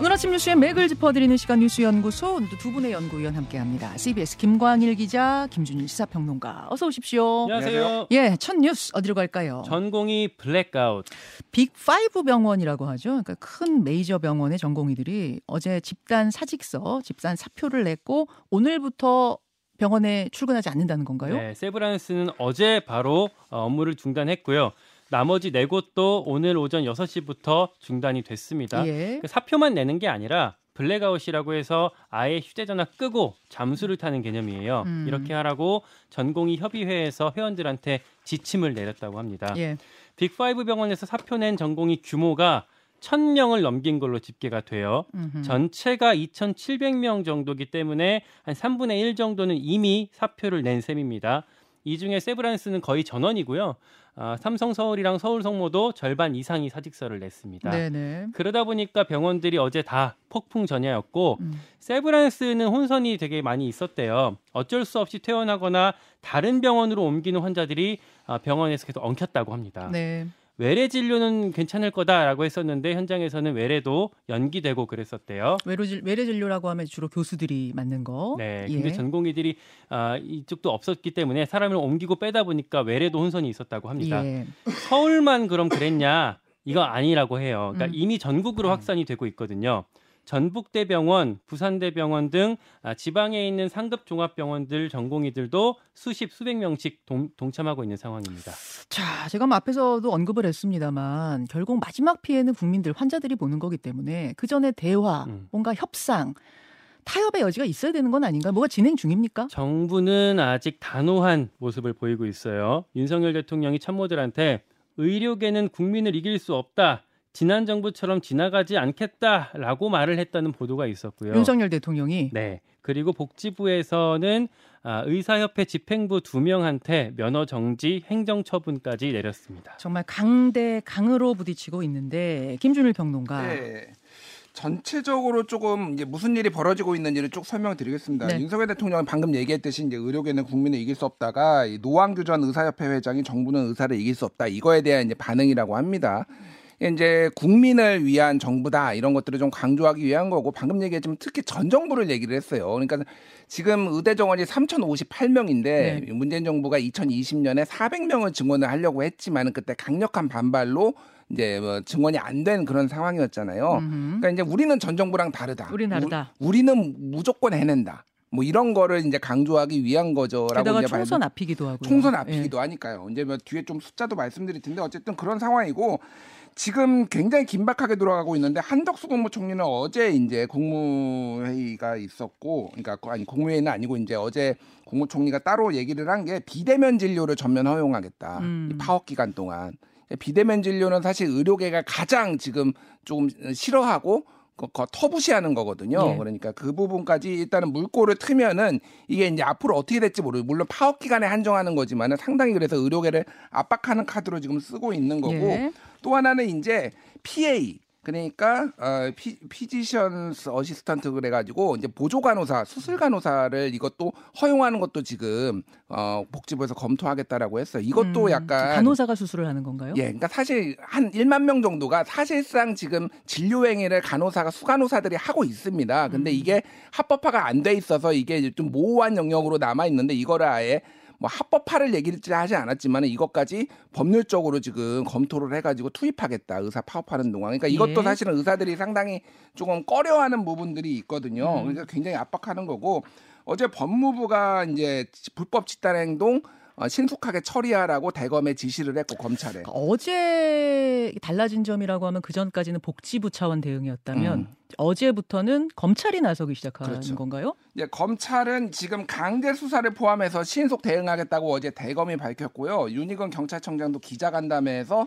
오늘 아침 뉴스의 맥을 짚어드리는 시간 뉴스연구소 오늘도 두 분의 연구위원 함께합니다. CBS 김광일 기자, 김준일 시사평론가 어서 오십시오. 안녕하세요. 예, 첫 뉴스 어디로 갈까요? 전공의 블랙아웃. 빅5 병원이라고 하죠. 그러니까 큰 메이저 병원의 전공의들이 어제 집단 사직서, 집단 사표를 냈고 오늘부터 병원에 출근하지 않는다는 건가요? 네, 세브란스는 어제 바로 업무를 중단했고요. 나머지 네 곳도 오늘 오전 6시부터 중단이 됐습니다. 예. 그 사표만 내는 게 아니라 블랙아웃이라고 해서 아예 휴대전화 끄고 잠수를 타는 개념이에요. 음. 이렇게 하라고 전공의 협의회에서 회원들한테 지침을 내렸다고 합니다. 예. 빅5 병원에서 사표 낸 전공의 규모가 1000명을 넘긴 걸로 집계가 돼요. 음흠. 전체가 2,700명 정도기 때문에 한 3분의 1 정도는 이미 사표를 낸 셈입니다. 이 중에 세브란스는 거의 전원이고요. 아, 삼성 서울이랑 서울 성모도 절반 이상이 사직서를 냈습니다. 네네. 그러다 보니까 병원들이 어제 다 폭풍 전야였고 음. 세브란스는 혼선이 되게 많이 있었대요. 어쩔 수 없이 퇴원하거나 다른 병원으로 옮기는 환자들이 아, 병원에서 계속 엉켰다고 합니다. 네. 외래 진료는 괜찮을 거다라고 했었는데 현장에서는 외래도 연기되고 그랬었대요. 외래, 진- 외래 진료라고 하면 주로 교수들이 맞는 거. 네, 예. 근데 전공의들이 아, 이쪽도 없었기 때문에 사람을 옮기고 빼다 보니까 외래도 혼선이 있었다고 합니다. 예. 서울만 그럼 그랬냐? 이거 아니라고 해요. 그러니까 음. 이미 전국으로 확산이 되고 있거든요. 전북대병원, 부산대병원 등 아, 지방에 있는 상급 종합병원들 전공의들도 수십 수백 명씩 동, 동참하고 있는 상황입니다. 자, 제가 뭐 앞에서도 언급을 했습니다만 결국 마지막 피해는 국민들, 환자들이 보는 거기 때문에 그 전에 대화, 음. 뭔가 협상, 타협의 여지가 있어야 되는 건 아닌가? 뭐가 진행 중입니까? 정부는 아직 단호한 모습을 보이고 있어요. 윤석열 대통령이 참모들한테 의료계는 국민을 이길 수 없다. 지난 정부처럼 지나가지 않겠다라고 말을 했다는 보도가 있었고요. 윤석열 대통령이 네. 그리고 복지부에서는 아, 의사협회 집행부 두 명한테 면허 정지, 행정 처분까지 내렸습니다. 정말 강대 강으로 부딪히고 있는데 김준일 평론가. 네. 전체적으로 조금 이제 무슨 일이 벌어지고 있는지를 쭉 설명드리겠습니다. 네. 윤석열 대통령이 방금 얘기했듯이 이제 의료계는 국민을 이길 수 없다가 이 노왕규 전 의사협회 회장이 정부는 의사를 이길 수 없다 이거에 대한 이제 반응이라고 합니다. 이제 국민을 위한 정부다 이런 것들을 좀 강조하기 위한 거고 방금 얘기했지만 특히 전 정부를 얘기를 했어요. 그러니까 지금 의대 정원이 3,058명인데 네. 문재인 정부가 2020년에 400명을 증원을 하려고 했지만 그때 강력한 반발로 이제 뭐 증원이 안 된 그런 상황이었잖아요. 음흠. 그러니까 이제 우리는 전 정부랑 다르다. 우린 다르다. 우, 리는 무조건 해낸다. 뭐 이런 거를 이제 강조하기 위한 거죠라고 이제 총선 발- 앞이기도 하고요. 총선 예. 앞이기도 하니까요. 이제 뭐 뒤에 좀 숫자도 말씀드릴 텐데 어쨌든 그런 상황이고 지금 굉장히 긴박하게 돌아가고 있는데 한덕수 국무총리는 어제 이제 국무회의가 있었고, 그러니까 아니 국무회의는 아니고 이제 어제 국무총리가 따로 얘기를 한 게 비대면 진료를 전면 허용하겠다. 음. 이 파업 기간 동안 비대면 진료는 사실 의료계가 가장 지금 조금 싫어하고 거, 거 터부시하는 거거든요. 예. 그러니까 그 부분까지 일단은 물꼬를 트면은 이게 이제 앞으로 어떻게 될지 모르고 물론 파업 기간에 한정하는 거지만은 상당히 그래서 의료계를 압박하는 카드로 지금 쓰고 있는 거고 예. 또 하나는 이제 PA 그러니까 어, 피, physician's assistant 그래가지고 이제 보조 간호사 수술 간호사를 이것도 허용하는 것도 지금 어, 복지부에서 검토하겠다라고 했어요. 이것도 음, 약간 간호사가 수술을 하는 건가요? 예, 그러니까 사실 한 1만 명 정도가 사실상 지금 진료 행위를 간호사가 수간호사들이 하고 있습니다. 근데 음. 이게 합법화가 안 돼 있어서 이게 좀 모호한 영역으로 남아 있는데 이거를 아예 뭐 합법화를 얘기를 하지 않았지만 이것까지 법률적으로 지금 검토를 해가지고 투입하겠다 의사 파업하는 동안 그러니까 이것도 예. 사실은 의사들이 상당히 조금 꺼려하는 부분들이 있거든요. 음. 그러니까 굉장히 압박하는 거고 어제 법무부가 이제 불법 집단 행동 어, 신속하게 처리하라고 대검에 지시를 했고 검찰에 어제 달라진 점이라고 하면 그 전까지는 복지부 차원 대응이었다면 음. 어제부터는 검찰이 나서기 시작하는 그렇죠. 건가요? 이제 검찰은 지금 강제 수사를 포함해서 신속 대응하겠다고 어제 대검이 밝혔고요. 윤희건 경찰청장도 기자간담회에서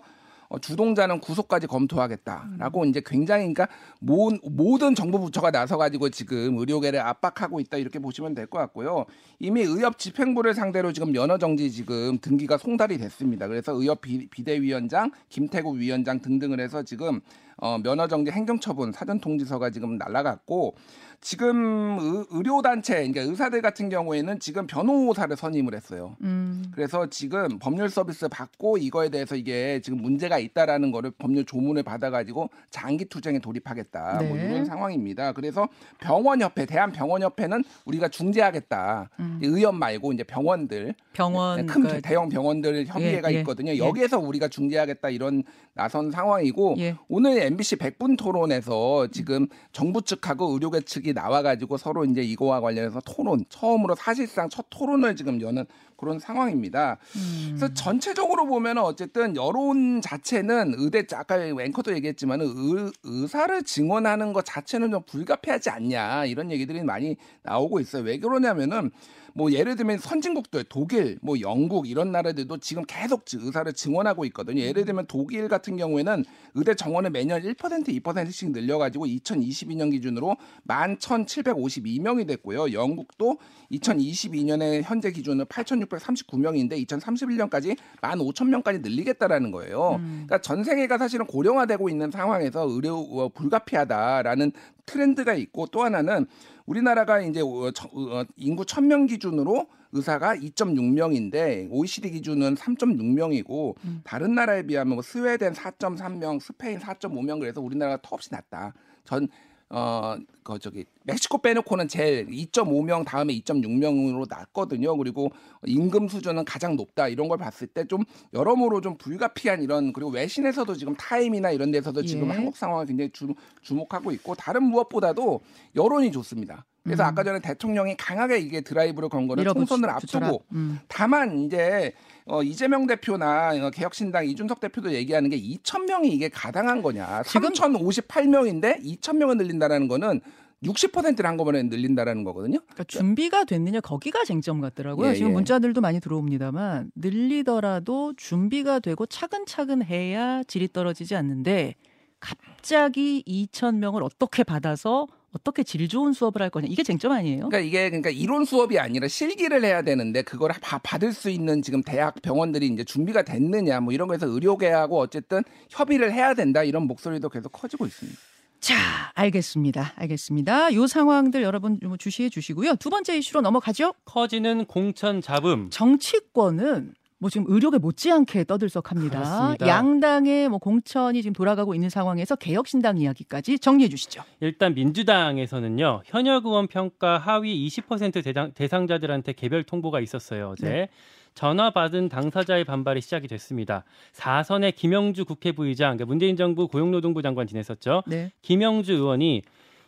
어, 주동자는 구속까지 검토하겠다라고 이제 굉장히 그러니까 모, 모든 정부 부처가 나서 가지고 지금 의료계를 압박하고 있다 이렇게 보시면 될 것 같고요. 이미 의협 집행부를 상대로 지금 면허 정지 지금 등기가 송달이 됐습니다. 그래서 의협 비, 비대위원장, 김태국 위원장 등등을 해서 지금 어, 면허 정지 행정처분 사전 통지서가 지금 날라갔고 지금 의, 료 단체 그러니까 의사들 같은 경우에는 지금 변호사를 선임을 했어요. 음. 그래서 지금 법률 서비스 받고 이거에 대해서 이게 지금 문제가 있다라는 거를 법률 조문을 받아가지고 장기 투쟁에 돌입하겠다. 뭐 네. 뭐 이런 상황입니다. 그래서 병원협회 대한병원협회는 우리가 중재하겠다. 음. 의원 말고 이제 병원들 병원 큰 그... 대형 병원들 협의회가 예, 예, 있거든요. 예. 여기에서 우리가 중재하겠다 이런 나선 상황이고 예. 오늘 MBC 100분 토론에서 지금 정부 측하고 의료계 측이 나와가지고 서로 이제 이거와 관련해서 토론 처음으로 사실상 첫 토론을 지금 여는 그런 상황입니다. 음. 그래서 전체적으로 보면 어쨌든 여론 자체는 의대 아까 앵커도 얘기했지만 의, 의사를 증언하는 것 자체는 좀 불가피하지 않냐 이런 얘기들이 많이 나오고 있어요. 왜 그러냐면은 뭐 예를 들면 선진국들 독일, 뭐 영국 이런 나라들도 지금 계속 의사를 증원하고 있거든요. 예를 들면 독일 같은 경우에는 의대 정원을 매년 1% 2%씩 늘려가지고 2022년 기준으로 11,752명이 됐고요. 영국도 2022년에 현재 기준으로 8,639명인데 2031년까지 15,000명까지 늘리겠다라는 거예요. 음. 그러니까 전 세계가 사실은 고령화되고 있는 상황에서 의료 어, 불가피하다라는 트렌드가 있고 또 하나는 우리나라가 이제 어, 어, 인구 1000명 기준으로 의사가 2.6명인데 OECD 기준은 3.6명이고 음. 다른 나라에 비하면 뭐 스웨덴 4.3명, 스페인 4.5명 그래서 우리나라가 턱없이 낮다. 전 어, 그 저기 멕시코 빼놓고는 제일 2.5명 다음에 2.6명으로 낮거든요. 그리고 임금 수준은 가장 높다. 이런 걸 봤을 때 좀 여러모로 좀 불가피한 이런 그리고 외신에서도 지금 타임이나 이런 데서도 지금 예. 한국 상황을 굉장히 주, 주목하고 있고 다른 무엇보다도 여론이 좋습니다. 그래서 음. 아까 전에 대통령이 강하게 이게 드라이브를 건 거는 총선을 앞두고 음. 다만 이제 어, 이재명 대표나 어, 개혁신당 이준석 대표도 얘기하는 게 2천 명이 이게 가당한 거냐. 지금 3,058명인데 2천 명을 늘린다라는 거는 60%를 한꺼번에 늘린다라는 거거든요. 그러니까 준비가 됐느냐 거기가 쟁점 같더라고요. 예, 지금 예. 문자들도 많이 들어옵니다만 늘리더라도 준비가 되고 차근차근 해야 질이 떨어지지 않는데 갑자기 2천 명을 어떻게 받아서 어떻게 질 좋은 수업을 할 거냐 이게 쟁점 아니에요? 그러니까 이게 그러니까 이론 수업이 아니라 실기를 해야 되는데 그걸 바, 받을 수 있는 지금 대학 병원들이 이제 준비가 됐느냐 뭐 이런 거에서 의료계하고 어쨌든 협의를 해야 된다 이런 목소리도 계속 커지고 있습니다. 자, 알겠습니다. 알겠습니다. 요 상황들 여러분 주시해 주시고요. 두 번째 이슈로 넘어가죠. 커지는 공천 잡음. 정치권은 뭐 지금 의료계 못지않게 떠들썩합니다. 그렇습니다. 양당의 뭐 공천이 지금 돌아가고 있는 상황에서 개혁신당 이야기까지 정리해 주시죠. 일단 민주당에서는요 현역 의원 평가 하위 20% 대상, 대상자들한테 개별 통보가 있었어요 어제. 네. 전화 받은 당사자의 반발이 시작이 됐습니다. 4선의 김영주 국회 부의장, 그러니까 문재인 정부 고용노동부 장관 지냈었죠. 네. 김영주 의원이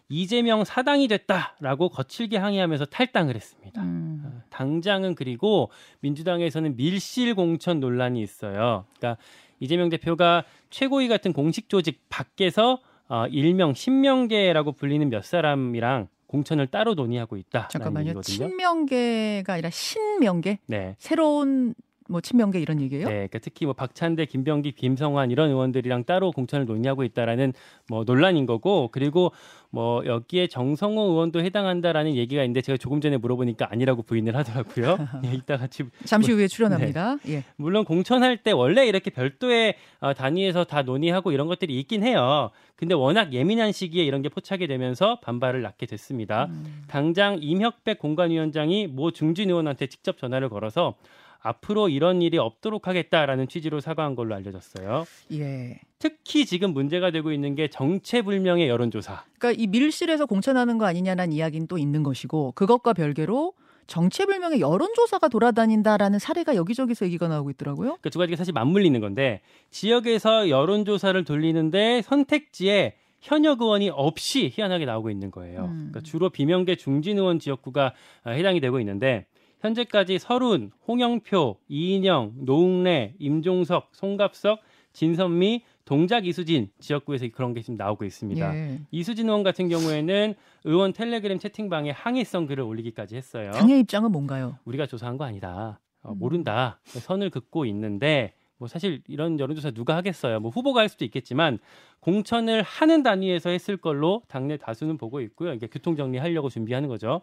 이재명 사당이 됐다라고 거칠게 항의하면서 탈당을 했습니다. 음. 어, 당장은 그리고 민주당에서는 밀실 공천 논란이 있어요. 그러니까 이재명 대표가 최고위 같은 공식 조직 밖에서 어, 일명 신명계라고 불리는 몇 사람이랑 공천을 따로 논의하고 있다. 잠깐만요. 친명계가 아니라 신명계? 네. 새로운 뭐 친명계 이런 얘기예요? 네, 그러니까 특히 뭐 박찬대, 김병기, 김성환 이런 의원들이랑 따로 공천을 논의하고 있다라는 뭐 논란인 거고 그리고 뭐 여기에 정성호 의원도 해당한다라는 얘기가 있는데 제가 조금 전에 물어보니까 아니라고 부인을 하더라고요. 예, 이따 같이 잠시 후에 출연합니다. 네. 예. 물론 공천할 때 원래 이렇게 별도의 어, 단위에서 다 논의하고 이런 것들이 있긴 해요. 근데 워낙 예민한 시기에 이런 게 포착이 되면서 반발을 낳게 됐습니다. 음. 당장 임혁백 공관위원장이 모 중진 의원한테 직접 전화를 걸어서 앞으로 이런 일이 없도록 하겠다라는 취지로 사과한 걸로 알려졌어요. 예. 특히 지금 문제가 되고 있는 게 정체불명의 여론조사. 그러니까 이 밀실에서 공천하는 거 아니냐는 이야기는 또 있는 것이고 그것과 별개로 정체불명의 여론조사가 돌아다닌다라는 사례가 여기저기서 얘기가 나오고 있더라고요. 그두 그러니까 가지가 사실 맞물리는 건데 지역에서 여론조사를 돌리는데 선택지에 현역 의원이 없이 희한하게 나오고 있는 거예요. 음. 그러니까 주로 비명계 중진 의원 지역구가 해당이 되고 있는데 현재까지 서른, 홍영표, 이인영, 노웅래, 임종석, 송갑석, 진선미, 동작 이수진 지역구에서 그런 게 지금 나오고 있습니다. 예. 이수진 의원 같은 경우에는 의원 텔레그램 채팅방에 항의성 글을 올리기까지 했어요. 당의 입장은 뭔가요? 우리가 조사한 거 아니다. 어, 음. 모른다. 선을 긋고 있는데 뭐 사실 이런 여론조사 누가 하겠어요. 뭐 후보가 할 수도 있겠지만 공천을 하는 단위에서 했을 걸로 당내 다수는 보고 있고요. 이게 교통 정리하려고 준비하는 거죠.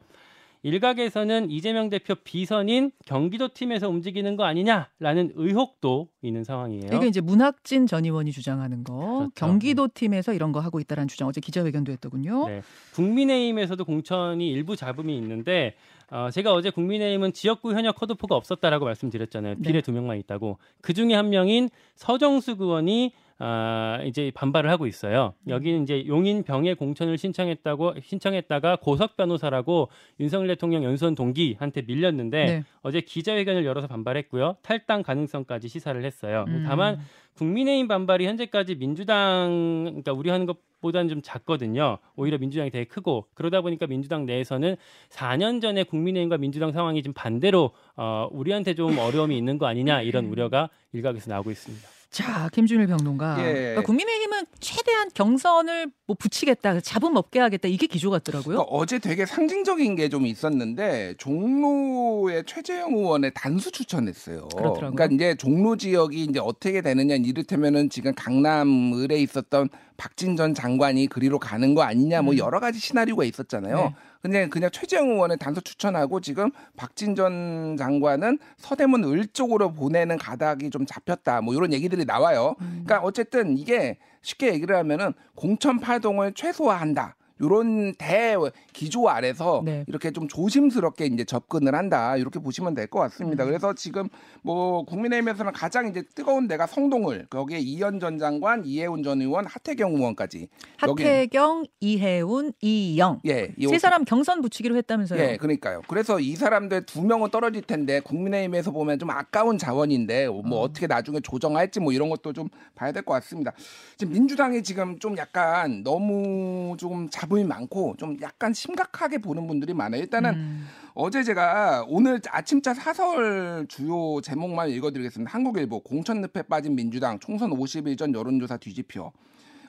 일각에서는 이재명 대표 비선인 경기도 팀에서 움직이는 거 아니냐라는 의혹도 있는 상황이에요. 이게 이제 문학진 전 의원이 주장하는 거 그렇죠. 경기도 팀에서 이런 거 하고 있다라는 주장 어제 기자회견도 했더군요. 네. 국민의힘에서도 공천이 일부 잡음이 있는데 어, 제가 어제 국민의힘은 지역구 현역 컷오프가 없었다라고 말씀드렸잖아요. 네. 비례 두 명만 있다고. 그 중에 한 명인 서정수 의원이 아, 이제 반발을 하고 있어요. 여기는 이제 용인 병에 공천을 신청했다고 신청했다가 고석 변호사라고 윤석열 대통령 연수원 동기한테 밀렸는데 네. 어제 기자회견을 열어서 반발했고요. 탈당 가능성까지 시사를 했어요. 음. 다만 국민의힘 반발이 현재까지 민주당 그러니까 우리 하는 것보다는 좀 작거든요. 오히려 민주당이 되게 크고 그러다 보니까 민주당 내에서는 4년 전에 국민의힘과 민주당 상황이 좀 반대로 어, 우리한테 좀 어려움이 있는 거 아니냐 이런 우려가 일각에서 나오고 있습니다. 자, 김준일 평론가. 예. 그러니까 국민의힘은 최대한 경선을 뭐 붙이겠다, 잡음 없게 하겠다 이게 기조 같더라고요. 그러니까 어제 되게 상징적인 게 좀 있었는데 종로의 최재형 의원의 단수 추천했어요. 그렇더라고요. 그러니까 이제 종로 지역이 이제 어떻게 되느냐 이를테면은 지금 강남 을에 있었던 박진 전 장관이 그리로 가는 거 아니냐 뭐 음. 여러 가지 시나리오가 있었잖아요. 네. 근데 그냥 최재형 의원의 단수 추천하고 지금 박진 전 장관은 서대문 을 쪽으로 보내는 가닥이 좀 잡혔다. 뭐 이런 얘기들이 나와요. 음. 그러니까 어쨌든 이게 쉽게 얘기를 하면은 공천 파동을 최소화한다. 요런 대 기조 아래서 네. 이렇게 좀 조심스럽게 이제 접근을 한다 이렇게 보시면 될 것 같습니다. 음. 그래서 지금 뭐 국민의힘에서는 가장 이제 뜨거운 데가 성동을 거기에 이현 전 장관, 이해운 전 의원, 하태경 의원까지 하태경, 이해운, 이영 예, 이세 사람 경선 붙이기로 했다면서요. 예, 그러니까요. 그래서 이 사람들 두 명은 떨어질 텐데 국민의힘에서 보면 좀 아까운 자원인데 뭐 어. 어떻게 나중에 조정할지 뭐 이런 것도 좀 봐야 될 것 같습니다. 지금 민주당이 지금 좀 약간 너무 좀 잡음이 많고 좀 약간 심각하게 보는 분들이 많아요. 일단은 음. 어제 제가 오늘 아침자 사설 주요 제목만 읽어드리겠습니다. 한국일보 공천 늪에 빠진 민주당 총선 50일 전 여론조사 뒤집혀.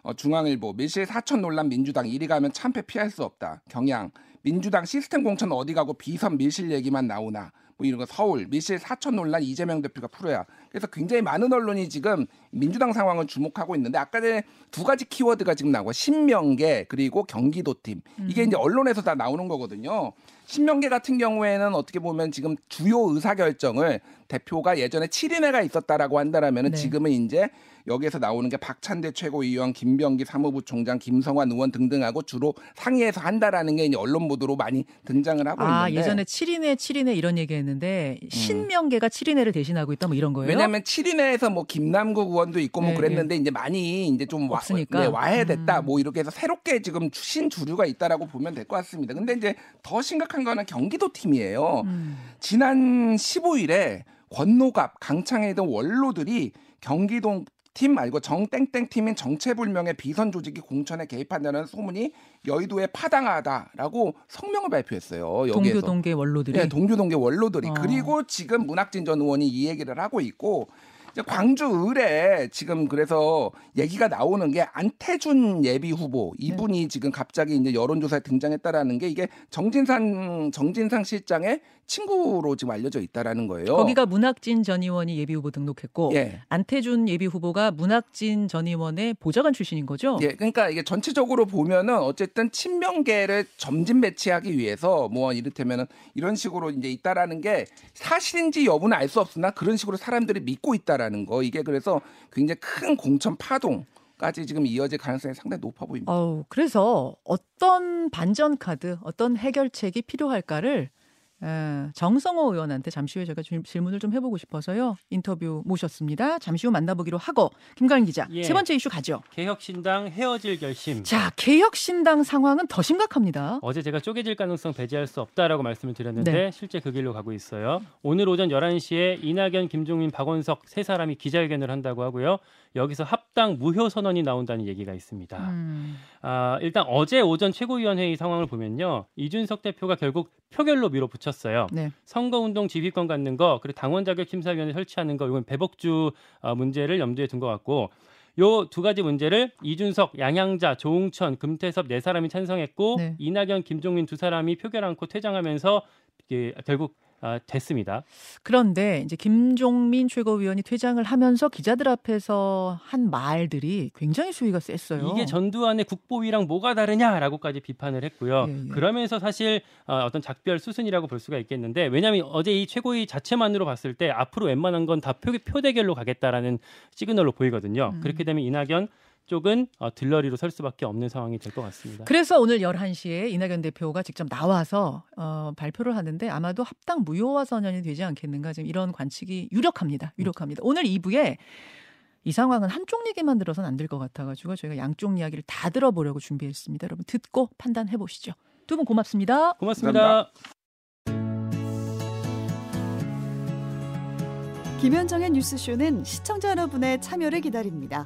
어, 중앙일보 밀실 사천 논란 민주당 이리 가면 참패 피할 수 없다. 경향 민주당 시스템 공천 어디 가고 비선 밀실 얘기만 나오나. 뭐 이런 거 서울 밀실 사천 논란 이재명 대표가 풀어야. 그래서 굉장히 많은 언론이 지금 민주당 상황을 주목하고 있는데 아까 전에 두 가지 키워드가 지금 나오고 신명계 그리고 경기도팀 이게 이제 언론에서 다 나오는 거거든요. 신명계 같은 경우에는 어떻게 보면 지금 주요 의사 결정을 대표가 예전에 7인회가 있었다라고 한다라면은 네. 지금은 이제 여기에서 나오는 게 박찬대 최고위원, 김병기 사무부 총장, 김성환 의원 등등하고 주로 상의해서 한다라는 게 이제 언론 보도로 많이 등장을 하고 아, 있는데 예전에 7인회, 7인회 이런 얘기 했는데 신명계가 7인회를 대신하고 있다 뭐 이런 거예요? 왜냐하면 7인회에서 뭐 김남국 의원도 있고 뭐 네, 그랬는데 이제 많이 이제 좀 와, 없으니까. 네, 와해됐다 음. 뭐 이렇게 해서 새롭게 지금 신 주류가 있다라고 보면 될 것 같습니다. 근데 이제 더 심각한 거는 경기도 팀이에요. 음. 지난 15일에 권노갑, 강창에 있던 원로들이 경기도 팀 말고 정땡땡 팀인 정체불명의 비선 조직이 공천에 개입한다는 소문이 여의도에 파당하다라고 성명을 발표했어요. 여기에서. 동교 동계 원로들이 네, 동교 동계 원로들이 어. 그리고 지금 문학진 전 의원이 이 얘기를 하고 있고 광주 을에 지금 그래서 얘기가 나오는 게 안태준 예비 후보 이분이 지금 갑자기 이제 여론조사에 등장했다라는 게 이게 정진상 정진상 실장의 친구로 지금 알려져 있다라는 거예요. 거기가 문학진 전 의원이 예비 후보 등록했고 예. 안태준 예비 후보가 문학진 전 의원의 보좌관 출신인 거죠? 예, 그러니까 이게 전체적으로 보면은 어쨌든 친명계를 점진 배치하기 위해서 뭐 이를테면은 이런 식으로 이제 있다라는 게 사실인지 여부는 알 수 없으나 그런 식으로 사람들이 믿고 있다라는 거 이게 그래서 굉장히 큰 공천 파동 까지 지금 이어질 가능성이 상당히 높아 보입니다. 어우, 그래서 어떤 반전 카드, 어떤 해결책이 필요할까를 에, 정성호 의원한테 잠시 후에 제가 질- 질문을 좀 해보고 싶어서요. 인터뷰 모셨습니다. 잠시 후 만나보기로 하고 김가인 기자 예. 세 번째 이슈 가죠. 개혁신당 헤어질 결심. 자, 개혁신당 상황은 더 심각합니다. 어제 제가 쪼개질 가능성 배제할 수 없다라고 말씀을 드렸는데 네. 실제 그 길로 가고 있어요. 오늘 오전 11시에 이낙연, 김종민, 박원석 세 사람이 기자회견을 한다고 하고요. 여기서 합당 무효 선언이 나온다는 얘기가 있습니다. 음, 아, 일단 어제 오전 최고위원회의 상황을 보면요. 이준석 대표가 결국 표결로 밀어붙였어요. 네. 선거운동 지휘권 갖는 거, 그리고 당원 자격 심사위원회 설치하는 거, 이건 배복주 어, 문제를 염두에 둔 것 같고, 요두 가지 문제를 이준석, 양양자, 조웅천, 금태섭 네 사람이 찬성했고, 네. 이낙연, 김종민 두 사람이 표결 않고 퇴장하면서 결국 아, 됐습니다. 그런데 이제 김종민 최고위원이 퇴장을 하면서 기자들 앞에서 한 말들이 굉장히 수위가 셌어요. 이게 전두환의 국보위랑 뭐가 다르냐라고까지 비판을 했고요. 예, 예. 그러면서 사실 어, 어떤 작별 수순이라고 볼 수가 있겠는데 왜냐하면 어제 이 최고위 자체만으로 봤을 때 앞으로 웬만한 건 다 표대결로 가겠다라는 시그널로 보이거든요. 음. 그렇게 되면 이낙연 쪽은 어, 들러리로 설 수밖에 없는 상황이 될 것 같습니다. 그래서 오늘 11시에 이낙연 대표가 직접 나와서 어, 발표를 하는데 아마도 합당 무효화 선언이 되지 않겠는가 지금 이런 관측이 유력합니다. 유력합니다. 오늘 2부에 이 상황은 한쪽 얘기만 들어서는 안될 것 같아가지고 저희가 양쪽 이야기를 다 들어보려고 준비했습니다. 여러분 듣고 판단해 보시죠. 두 분 고맙습니다. 고맙습니다. 김현정의 뉴스쇼는 시청자 여러분의 참여를 기다립니다.